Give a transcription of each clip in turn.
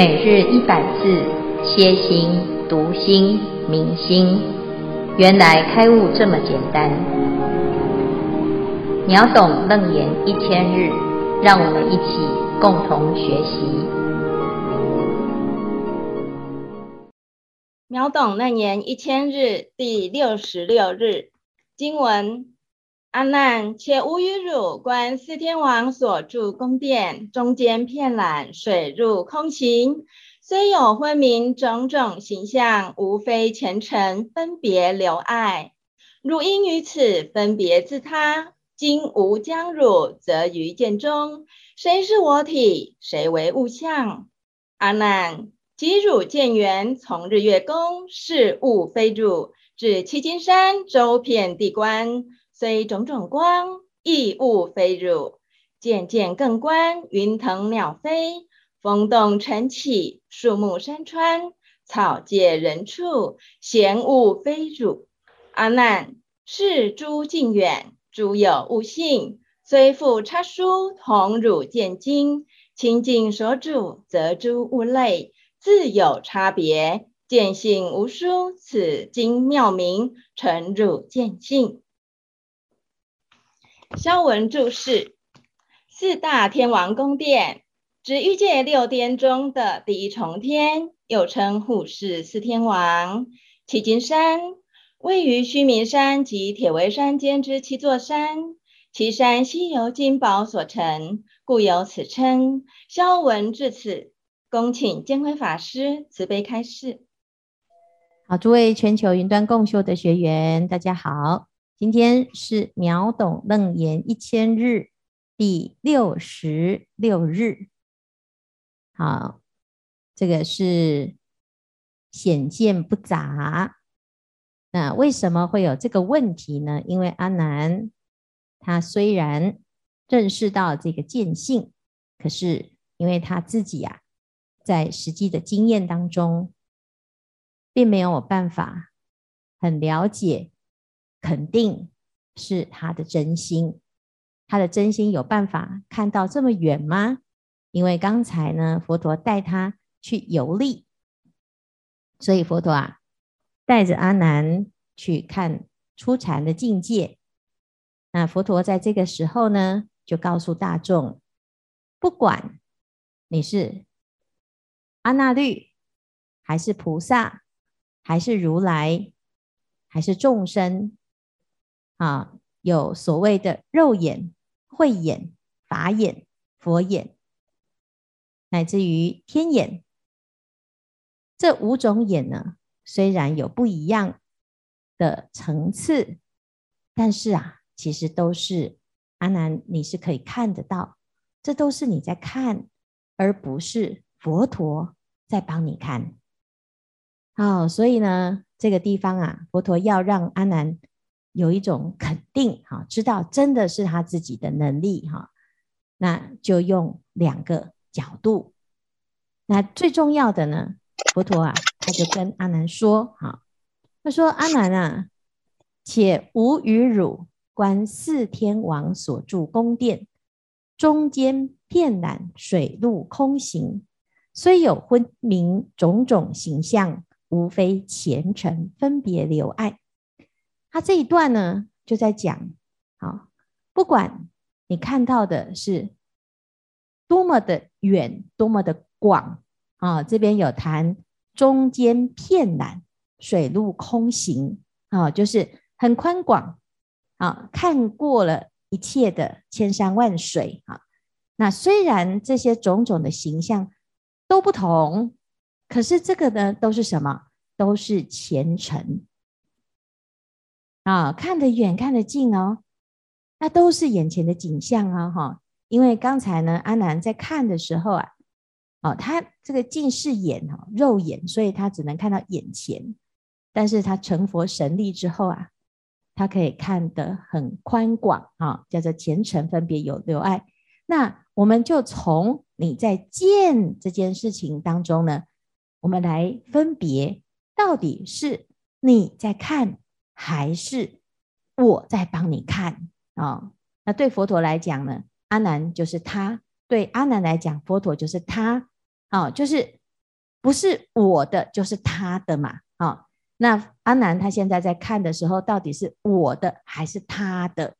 每日一百字，歇心、读心、明心，原来开悟这么简单。秒懂楞严一千日，让我们一起共同学习。秒懂楞严一千日第六十六日经文。阿难，且吾与汝观四天王所住宫殿，中间片览，水入空行，虽有昏明种种形象，无非前尘分别流爱。汝应于此分别自他，今吾将汝择于见中，谁是我体？谁为物象？阿难，即汝见缘，从日月宫视物非汝，至七金山周遍地观。虽种种光，亦物非汝。渐渐更观，云腾鸟飞，风动尘起，树木山川，草芥人畜，闲物非汝。阿难，是诸近远，诸有物性，虽复差殊，同汝见经。清净所主，则诸物类，自有差别。见性无殊，此经妙明，诚汝见性。消文注释：四大天王宫殿，指欲界六天中的第一重天，又称护世四天王。七金山位于须弥山及铁围山间之七座山，其山悉由金宝所成，故有此称。消文至此，恭请监规法师慈悲开示。好，诸位全球云端共修的学员，大家好。今天是秒懂楞严一千日第六十六日，好，这个是显见不杂。那为什么会有这个问题呢？因为阿难他虽然认识到这个见性，可是因为他自己啊，在实际的经验当中，并没有办法很了解。肯定是他的真心，他的真心有办法看到这么远吗？因为刚才呢，佛陀带他去游历，所以佛陀啊，带着阿难去看出禅的境界。那佛陀在这个时候呢，就告诉大众，不管你是阿那律，还是菩萨，还是如来，还是众生。啊，有所谓的肉眼、慧眼、法眼、佛眼，乃至于天眼，这五种眼呢，虽然有不一样的层次，但是啊，其实都是阿难，你是可以看得到，这都是你在看，而不是佛陀在帮你看。好，所以呢，这个地方啊，佛陀要让阿难。有一种肯定哈，知道真的是他自己的能力哈，那就用两个角度。那最重要的呢，佛陀啊，他就跟阿难说哈，他说阿难啊，且吾与汝观四天王所住宫殿，中间遍览水陆空行，虽有昏明种种形象，无非前尘分别流爱。他这一段呢，就在讲，好，不管你看到的是多么的远，多么的广，啊，这边有谈中间片览水陆空行，啊，就是很宽广，啊，看过了一切的千山万水，啊，那虽然这些种种的形象都不同，可是这个呢，都是什么？都是前尘。啊，看得远，看得近哦，那都是眼前的景象啊，哈。因为刚才呢，阿南在看的时候啊，哦，他这个近视眼哈，肉眼，所以他只能看到眼前。但是他成佛神力之后啊，他可以看得很宽广啊，叫做前尘分别有流爱。那我们就从你在见这件事情当中呢，我们来分别，到底是你在看。还是我在帮你看啊、哦？那对佛陀来讲呢？阿难就是他；对阿难来讲，佛陀就是他。哦，就是不是我的就是他的嘛，啊，那阿难他现在在看的时候，到底是我的还是他的？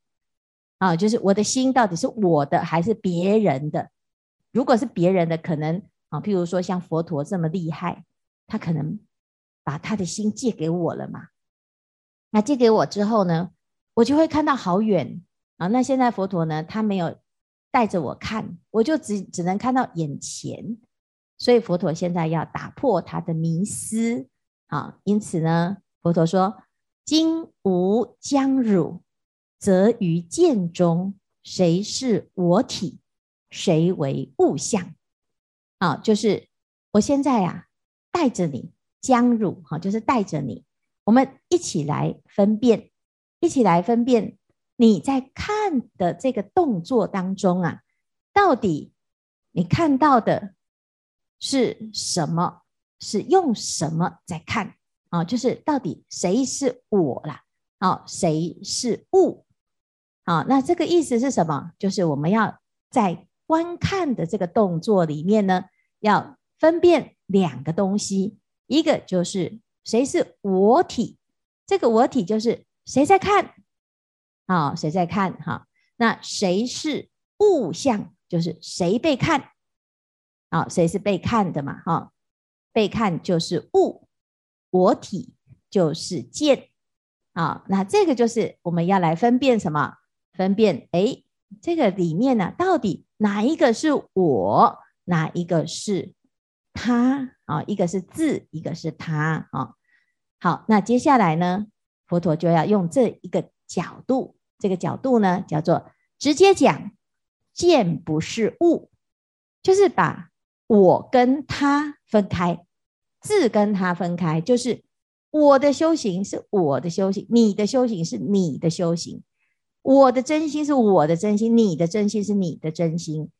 啊，就是我的心到底是我的还是别人的？如果是别人的，可能啊，譬如说像佛陀这么厉害，他可能把他的心借给我了嘛。那借给我之后呢，我就会看到好远啊。那现在佛陀呢，他没有带着我看，我就只只能看到眼前。所以佛陀现在要打破他的迷思啊。因此呢，佛陀说：“今吾将汝，则于见中，谁是我体？谁为物象？”啊，就是我现在呀、啊，带着你将汝，哈，就是带着你。我们一起来分辨，一起来分辨你在看的这个动作当中啊，到底你看到的是什么？是用什么在看啊？就是到底谁是我啦？啊，谁是物？啊，那这个意思是什么？就是我们要在观看的这个动作里面呢，要分辨两个东西，一个就是。谁是我体？这个我体就是谁在看？啊，谁在看？哈，那谁是物象？就是谁被看？啊，谁是被看的嘛？哈，被看就是物，我体就是见。啊，那这个就是我们要来分辨什么？分辨哎，这个里面呢，到底哪一个是我？哪一个是他？啊，一个是自，一个是他。啊。好，那接下来呢，佛陀就要用这一个角度，这个角度呢叫做直接讲，见不是物，就是把我跟他分开，自跟他分开，就是我的修行是我的修行，你的修行是你的修行，我的真心是我的真心，你的真心是你的真心，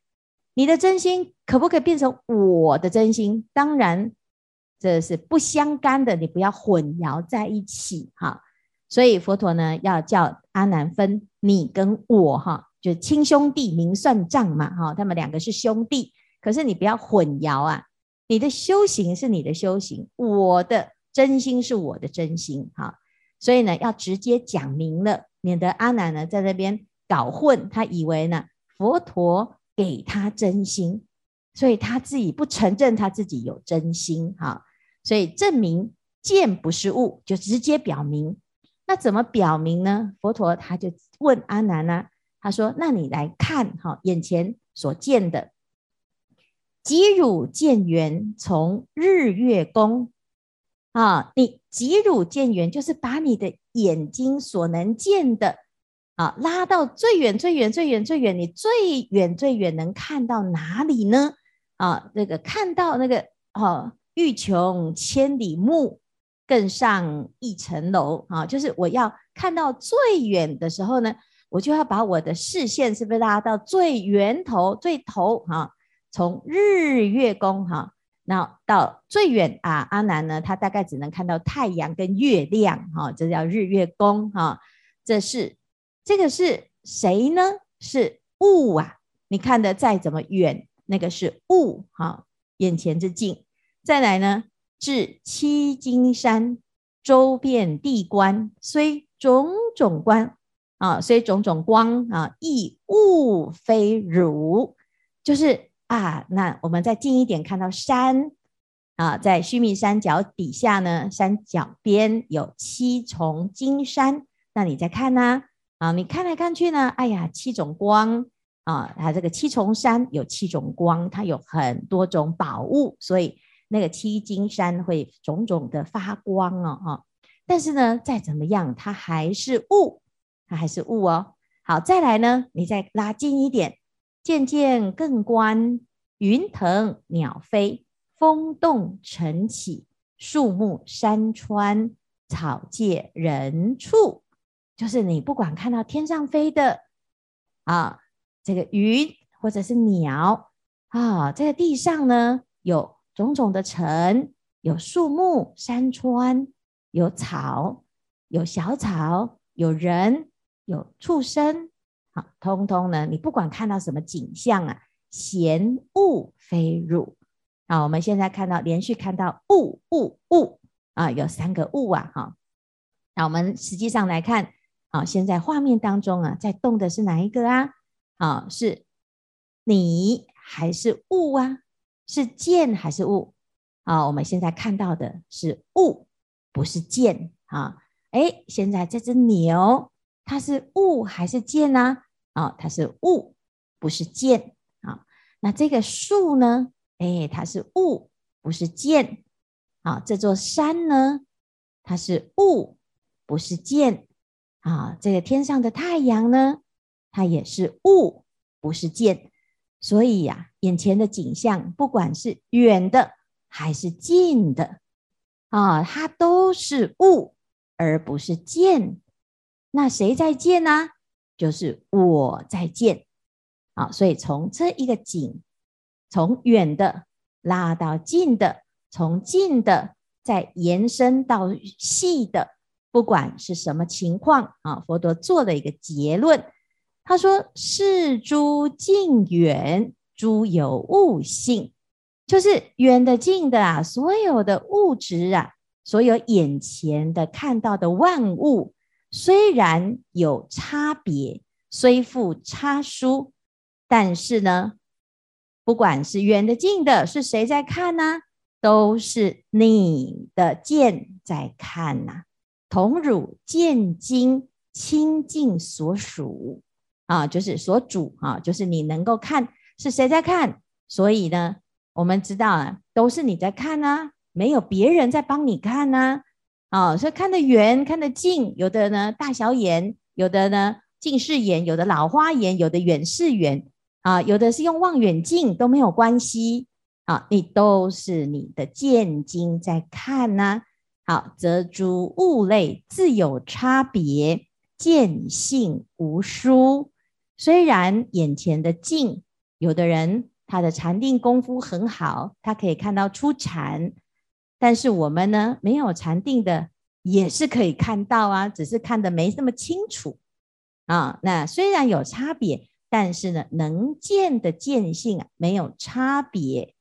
你的真心可不可以变成我的真心？当然。这是不相干的，你不要混淆在一起哈。所以佛陀呢，要叫阿难分你跟我哈，就亲兄弟明算账嘛哈。他们两个是兄弟，可是你不要混淆啊。你的修行是你的修行，我的真心是我的真心哈。所以呢，要直接讲明了，免得阿难呢在那边搞混，他以为呢佛陀给他真心，所以他自己不承认他自己有真心哈。所以证明见不是物，就直接表明。那怎么表明呢？佛陀他就问阿难呢、他说：“那你来看哈，眼前所见的，即汝见缘从日月宫啊，你即汝见缘就是把你的眼睛所能见的啊，拉到最远最远最远最远，你最远最远能看到哪里呢？啊，那个看到那个哦。啊”欲穷千里目，更上一层楼啊！就是我要看到最远的时候呢，我就要把我的视线是不是拉到最源头、最头哈？从日月宫哈，那到最远啊，阿南呢，他大概只能看到太阳跟月亮哈，这叫日月宫哈。这是这个是谁呢？是物啊！你看得再怎么远，那个是物哈，眼前之境。再来呢，至七金山周遍地观，虽种种观啊，虽种种光啊，亦物非汝。就是啊，那我们再近一点，看到山啊，在须弥山脚底下呢，山脚边有七重金山。那你再看呢？啊你看来看去呢，哎呀，七种光啊，它这个七重山有七种光，它有很多种宝物，所以。那个七金山会种种的发光哦，哈！但是呢，再怎么样，它还是物，它还是物哦。好，再来呢，你再拉近一点，渐渐更观云腾鸟飞，风动尘起，树木山川，草芥人畜，就是你不管看到天上飞的啊，这个云或者是鸟啊，这个地上呢有。种种的尘，有树木、山川，有草，有小草，有人，有畜生，好，通通呢，你不管看到什么景象啊，嫌物飞入啊，我们现在看到连续看到物物物啊，有三个物啊，哈。那我们实际上来看，啊，现在画面当中啊，在动的是哪一个啊？啊，是你还是物啊？是剑还是物？啊，我们现在看到的是物，不是剑啊。哎，现在这只牛，它是物还是剑呢？啊，它是物，不是剑啊。那这个树呢？哎，它是物，不是剑。啊，这座山呢？它是物，不是剑。啊，这个天上的太阳呢？它也是物，不是见。所以呀、眼前的景象，不管是远的还是近的，啊，它都是物。而不是见，那谁在见呢？就是我在见啊！所以从这一个景，从远的拉到近的，从近的再延伸到细的，不管是什么情况啊，佛陀做了一个结论，他说：“是诸近远，诸有物性，就是远的近的啊，所有的物质啊。”所有眼前的看到的万物，虽然有差别，虽复差殊，但是呢，不管是远的近的，是谁在看呢？都是你的见在看呐。同汝见精清净所属啊，就是所主啊，就是你能够看是谁在看。所以呢，我们知道啊，都是你在看啊。没有别人在帮你看呢，啊，所以看得远，看得近，有的呢大小眼，有的呢近视眼，有的老花眼，有的远视眼，啊，有的是用望远镜都没有关系，啊，你都是你的见精在看呢，好，则诸物类自有差别，见性无殊。虽然眼前的境，有的人他的禅定功夫很好，他可以看到出禅。但是我们呢，没有禅定的也是可以看到啊，只是看的没那么清楚啊。那虽然有差别，但是呢，能见的见性没有差别。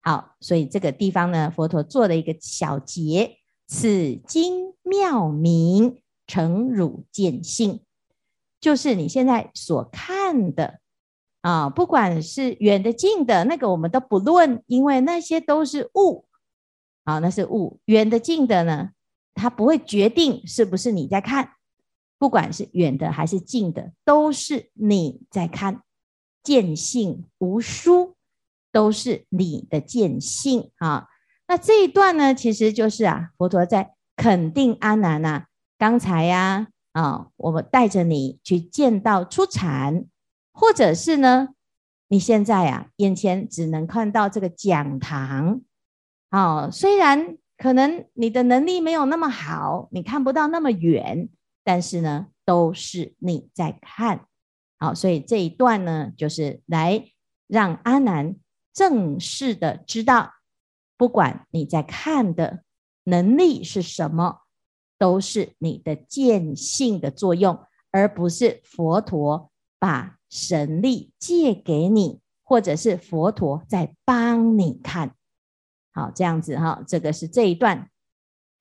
好，所以这个地方呢，佛陀做了一个小结：此经妙明，诚汝见性，就是你现在所看的啊，不管是远的近的，那个我们都不论，因为那些都是物。啊，那是物，远的近的呢？它不会决定是不是你在看，不管是远的还是近的，都是你在看。见性无殊，都是你的见性啊。那这一段呢，其实就是啊，佛陀在肯定阿难呐、啊。刚才呀，啊，我们带着你去见到初禅，或者是呢，你现在啊，眼前只能看到这个讲堂。哦，虽然可能你的能力没有那么好，你看不到那么远，但是呢，都是你在看。好，所以这一段呢，就是来让阿难正式的知道，不管你在看的能力是什么，都是你的见性的作用，而不是佛陀把神力借给你，或者是佛陀在帮你看。好，这样子哈，这个是这一段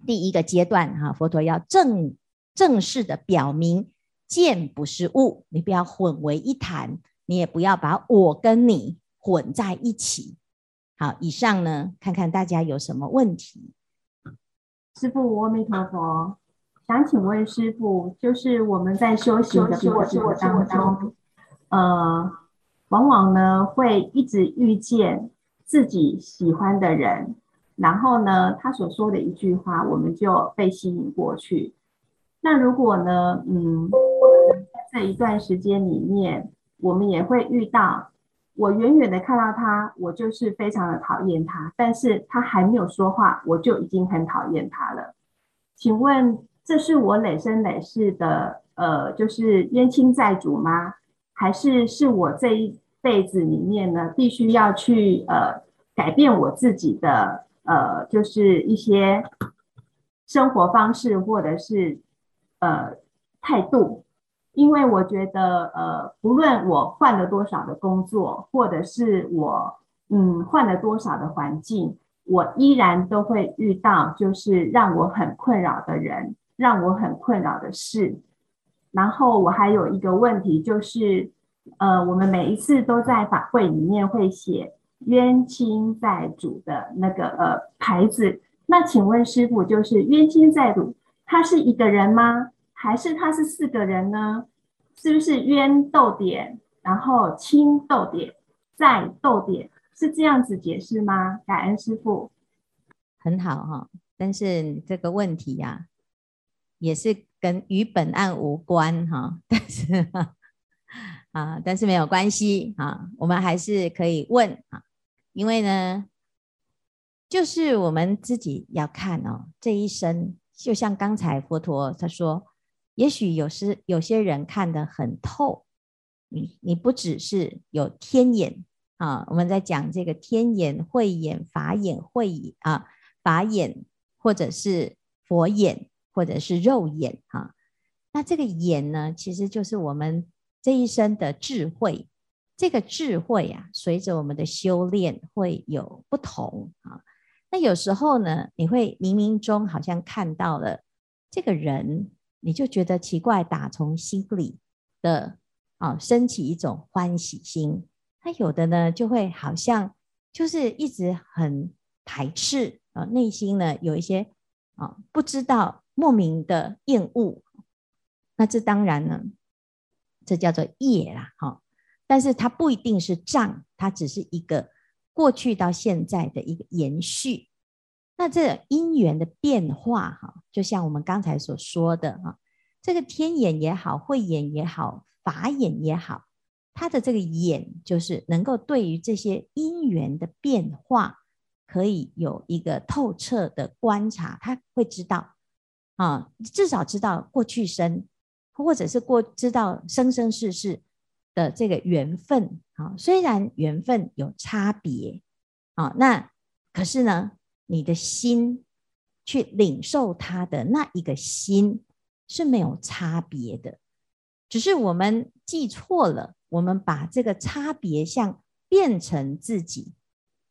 第一个阶段哈，佛陀要正正式的表明，见不是物，你不要混为一谈，你也不要把我跟你混在一起。好，以上呢，看看大家有什么问题。师父，阿弥陀佛，想请问师父，就是我们在修行的过程当中，呃，往往呢会一直遇见。自己喜欢的人，然后呢，他所说的一句话，我们就被吸引过去。那如果呢，嗯，在这一段时间里面，我们也会遇到，我远远的看到他，我就是非常的讨厌他，但是他还没有说话，我就已经很讨厌他了。请问，这是我累生累世的，呃，就是冤亲债主吗？还是是我这一辈子里面呢，必须要去呃改变我自己的呃，就是一些生活方式或者是呃态度，因为我觉得呃，不论我换了多少的工作，或者是我嗯，换了多少的环境，我依然都会遇到，就是让我很困扰的人，让我很困扰的事。然后我还有一个问题，就是，呃，我们每一次都在法会里面会写冤亲债主的那个呃牌子。那请问师父，就是冤亲债主，他是一个人吗？还是他是四个人呢？是不是冤斗点，然后亲斗点，再斗点？是这样子解释吗？感恩师父，很好哈。但是这个问题呀、也是跟与本案无关哈。但是啊，但是没有关系啊，我们还是可以问啊，因为呢，就是我们自己要看哦，这一生就像刚才佛陀他说，也许有时有些人看得很透，你你不只是有天眼。啊，我们在讲这个天眼、慧眼、法眼、慧眼啊，法眼或者是佛眼，或者是肉眼啊。那这个眼呢，其实就是我们这一生的智慧。这个智慧啊，随着我们的修炼会有不同啊。那有时候呢，你会冥冥中好像看到了这个人，你就觉得奇怪，打从心里的啊，升起一种欢喜心。他有的呢，就会好像就是一直很排斥啊，内心呢有一些啊不知道莫名的厌恶。那这当然呢，这叫做业啦，哈。但是它不一定是障，它只是一个过去到现在的一个延续。那这因缘的变化，哈，就像我们刚才所说的哈，这个天眼也好，慧眼也好，法眼也好。他的这个眼，就是能够对于这些因缘的变化，可以有一个透彻的观察，他会知道啊，至少知道过去生，或者是过知道生生世世的这个缘分啊。虽然缘分有差别啊，那可是呢，你的心去领受他的那一个心是没有差别的，只是我们记错了。我们把这个差别像变成自己，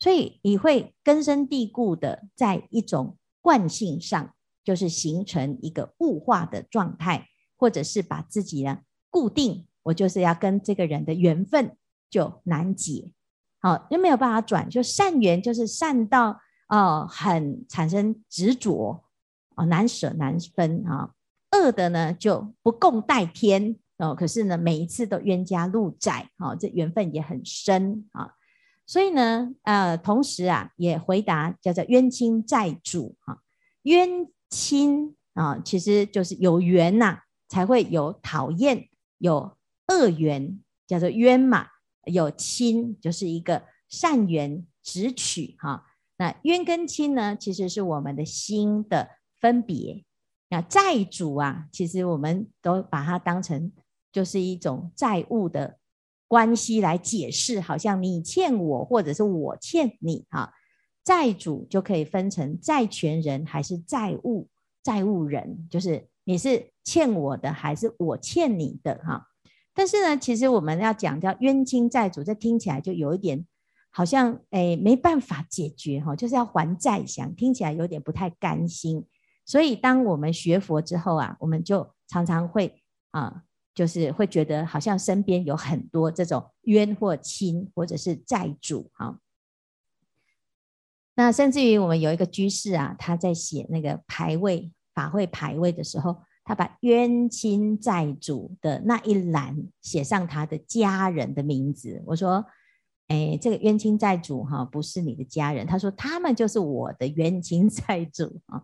所以你会根深蒂固的在一种惯性上，就是形成一个物化的状态，或者是把自己呢固定，我就是要跟这个人的缘分就难解，好，又没有办法转，就善缘就是善到哦，很产生执着哦，难舍难分啊，恶的呢就不共戴天。哦，可是呢，每一次都冤家路窄，哦，这缘分也很深啊。所以呢，呃，同时啊，也回答叫做冤亲债主啊，冤亲啊，其实就是有缘呐、啊，才会有讨厌，有恶缘叫做冤嘛，有亲就是一个善缘直取哈。那冤跟亲呢，其实是我们的心的分别。那债主啊，其实我们都把它当成。就是一种债务的关系来解释，好像你欠我，或者是我欠你哈。债主就可以分成债权人还是债务债务人，就是你是欠我的还是我欠你的哈。但是呢，其实我们要讲叫冤亲债主，这听起来就有一点好像诶没办法解决哈，就是要还债想，听起来有点不太甘心。所以当我们学佛之后啊，我们就常常会啊。就是会觉得好像身边有很多这种冤或亲，或者是债主哈。那甚至于我们有一个居士啊，他在写那个牌位法会牌位的时候，他把冤亲债主的那一栏写上他的家人的名字。我说，哎，这个冤亲债主哈，不是你的家人。他说他们就是我的冤亲债主啊。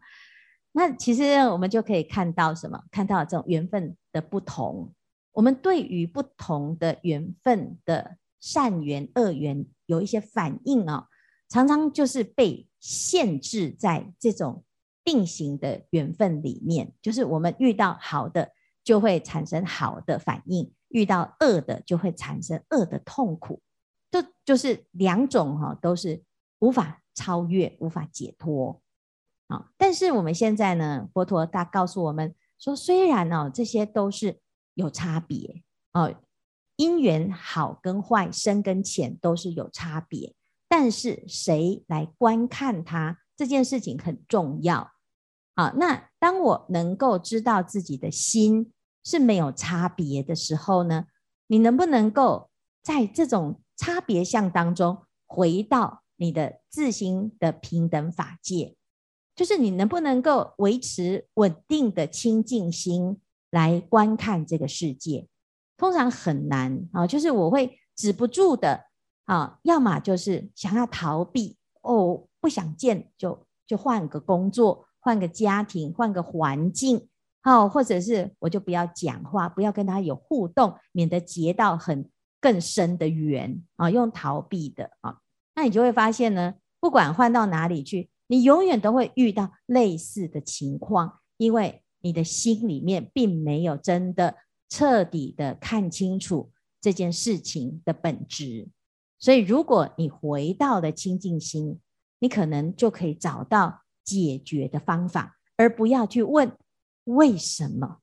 那其实我们就可以看到什么？看到这种缘分的不同。我们对于不同的缘分的善缘、恶缘有一些反应啊、常常就是被限制在这种定型的缘分里面。就是我们遇到好的，就会产生好的反应；遇到恶的，就会产生恶的痛苦。这就是两种哈、哦，都是无法超越、无法解脱啊。但是我们现在呢，佛陀他告诉我们说，虽然呢、哦，这些都是。有差别哦，因缘好跟坏、深跟浅都是有差别。但是谁来观看它这件事情很重要。好，那当我能够知道自己的心是没有差别的时候呢，你能不能够在这种差别相当中回到你的自心的平等法界？就是你能不能够维持稳定的清净心来观看这个世界？通常很难啊，就是我会止不住的啊，要么就是想要逃避哦，不想见就就换个工作。换个家庭，换个环境，好，或者是我就不要讲话，不要跟他有互动，免得结到很更深的缘啊。用逃避的啊，那你就会发现呢，不管换到哪里去，你永远都会遇到类似的情况，因为你的心里面并没有真的彻底的看清楚这件事情的本质。所以，如果你回到了清净心，你可能就可以找到。解决的方法，而不要去问为什么。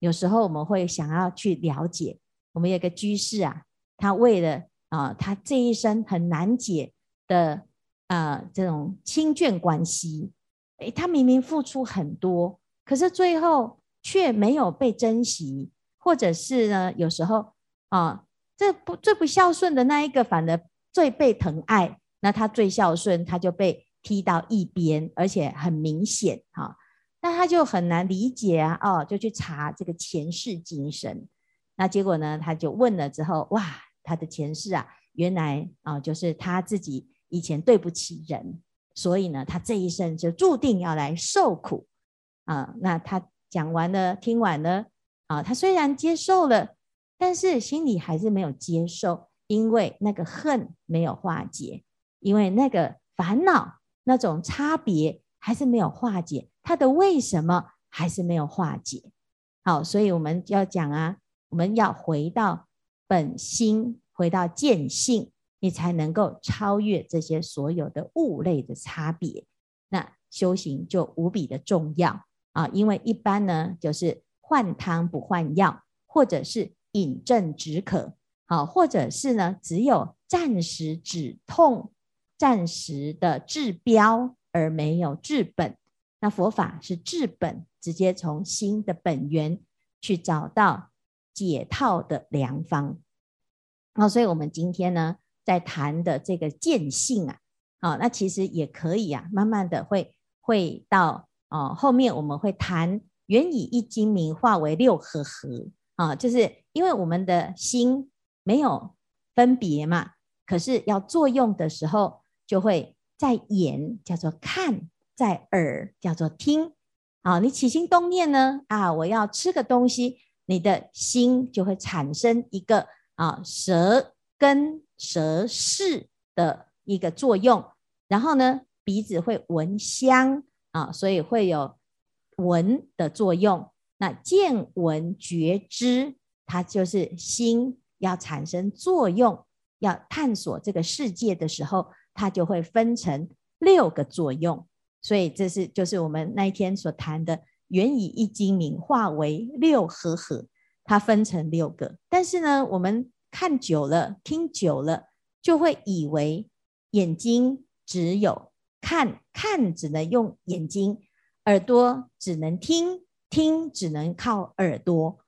有时候我们会想要去了解。我们有个居士啊，他为了啊、他这一生很难解的啊、这种亲眷关系，诶，他明明付出很多，可是最后却没有被珍惜，或者是呢，有时候啊，这不最不孝顺的那一个，反而最被疼爱，那他最孝顺，他就被。踢到一边，而且很明显哈，那他就很难理解啊，哦，就去查这个前世今生，那结果呢，他就问了之后，哇，他的前世啊，原来啊，就是他自己以前对不起人，所以呢，他这一生就注定要来受苦啊。那他讲完了，听完了啊，他虽然接受了，但是心里还是没有接受，因为那个恨没有化解，因为那个烦恼。那种差别还是没有化解，他的为什么还是没有化解？好，所以我们要讲啊，我们要回到本心，回到见性，你才能够超越这些所有的物类的差别。那修行就无比的重要啊，因为一般呢就是换汤不换药，或者是饮鸩止渴，好，或者是呢只有暂时止痛。暂时的治标而没有治本，那佛法是治本，直接从心的本源去找到解套的良方。好，所以我们今天呢，在谈的这个见性啊，好，那其实也可以啊，慢慢的会会到哦，后面我们会谈原以一精明化为六合合啊，就是因为我们的心没有分别嘛，可是要作用的时候。就会在眼叫做看，在耳叫做听。啊，你起心动念呢？啊，我要吃个东西，你的心就会产生一个啊舌根舌识的一个作用。然后呢，鼻子会闻香啊，所以会有闻的作用。那见闻觉知，它就是心要产生作用，要探索这个世界的时候。它就会分成六个作用，所以这是就是我们那一天所谈的“原以一精明化为六合合”，它分成六个。但是呢，我们看久了、听久了，就会以为眼睛只有看，看只能用眼睛，耳朵只能听，听只能靠耳朵。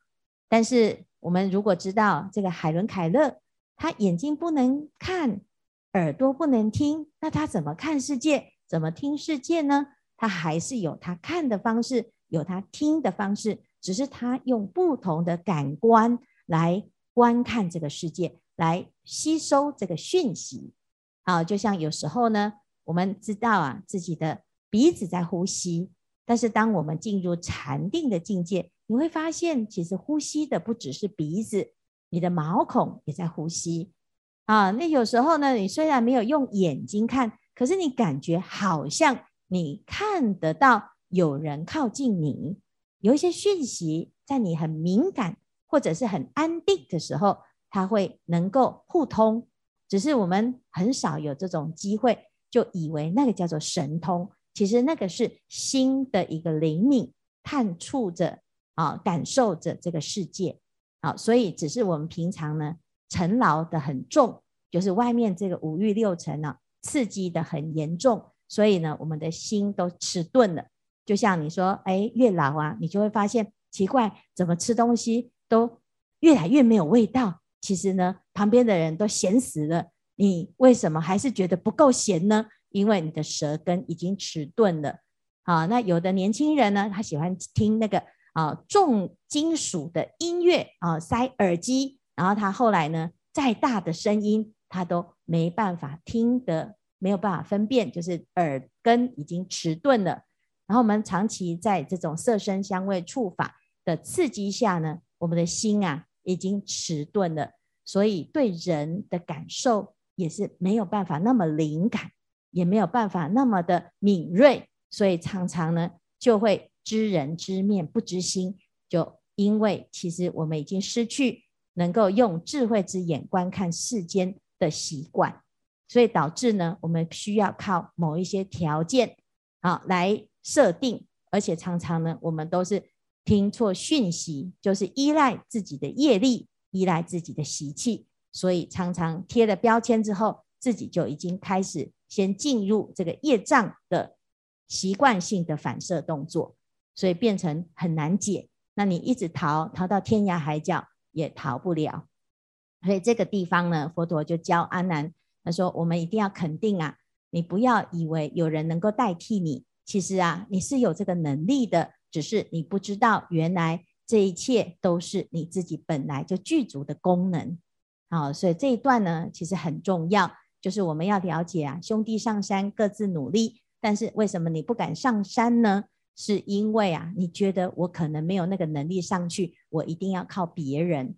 但是我们如果知道这个海伦凯勒，他眼睛不能看。耳朵不能听，那他怎么看世界？怎么听世界呢？他还是有他看的方式，有他听的方式，只是他用不同的感官来观看这个世界，来吸收这个讯息。啊，就像有时候呢，我们知道啊，自己的鼻子在呼吸，但是当我们进入禅定的境界，你会发现，其实呼吸的不只是鼻子，你的毛孔也在呼吸。啊，那有时候呢，你虽然没有用眼睛看，可是你感觉好像你看得到有人靠近你，有一些讯息在你很敏感或者是很安定的时候，它会能够互通。只是我们很少有这种机会，就以为那个叫做神通，其实那个是心的一个灵敏探触着啊，感受着这个世界。啊，所以只是我们平常呢。尘劳的很重，就是外面这个五欲六尘呢、啊，刺激得很严重，所以呢，我们的心都迟钝了。就像你说，哎，越老啊，你就会发现奇怪，怎么吃东西都越来越没有味道。其实呢，旁边的人都咸死了，你为什么还是觉得不够咸呢？因为你的舌根已经迟钝了。啊，那有的年轻人呢，他喜欢听那个啊重金属的音乐啊，塞耳机，然后他后来呢，再大的声音他都没办法听得，没有办法分辨，就是耳根已经迟钝了。然后我们长期在这种色声香味触法的刺激下呢，我们的心啊已经迟钝了，所以对人的感受也是没有办法那么灵感，也没有办法那么的敏锐。所以常常呢，就会知人知面不知心，就因为其实我们已经失去能够用智慧之眼观看世间的习惯，所以导致呢，我们需要靠某一些条件啊来设定，而且常常呢，我们都是听错讯息，就是依赖自己的业力，依赖自己的习气，所以常常贴了标签之后，自己就已经开始先进入这个业障的。习惯性的反射动作，所以变成很难解。那你一直逃，逃到天涯海角也逃不了。所以这个地方呢，佛陀就教阿难，他说：我们一定要肯定啊，你不要以为有人能够代替你，其实啊，你是有这个能力的，只是你不知道，原来这一切都是你自己本来就具足的功能。好，所以这一段呢，其实很重要，就是我们要了解啊，兄弟上山各自努力。但是为什么你不敢上山呢？是因为啊，你觉得我可能没有那个能力上去，我一定要靠别人。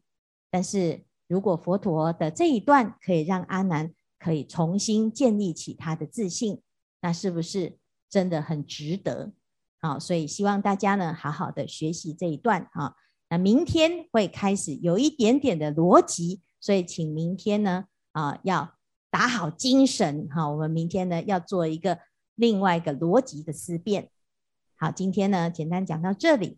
但是如果佛陀的这一段可以让阿难可以重新建立起他的自信，那是不是真的很值得？啊，所以希望大家呢好好的学习这一段啊。那明天会开始有一点点的逻辑，所以请明天呢啊要打好精神哈。我们明天呢要做一个。另外一个逻辑的思辨。好，今天呢，简单讲到这里。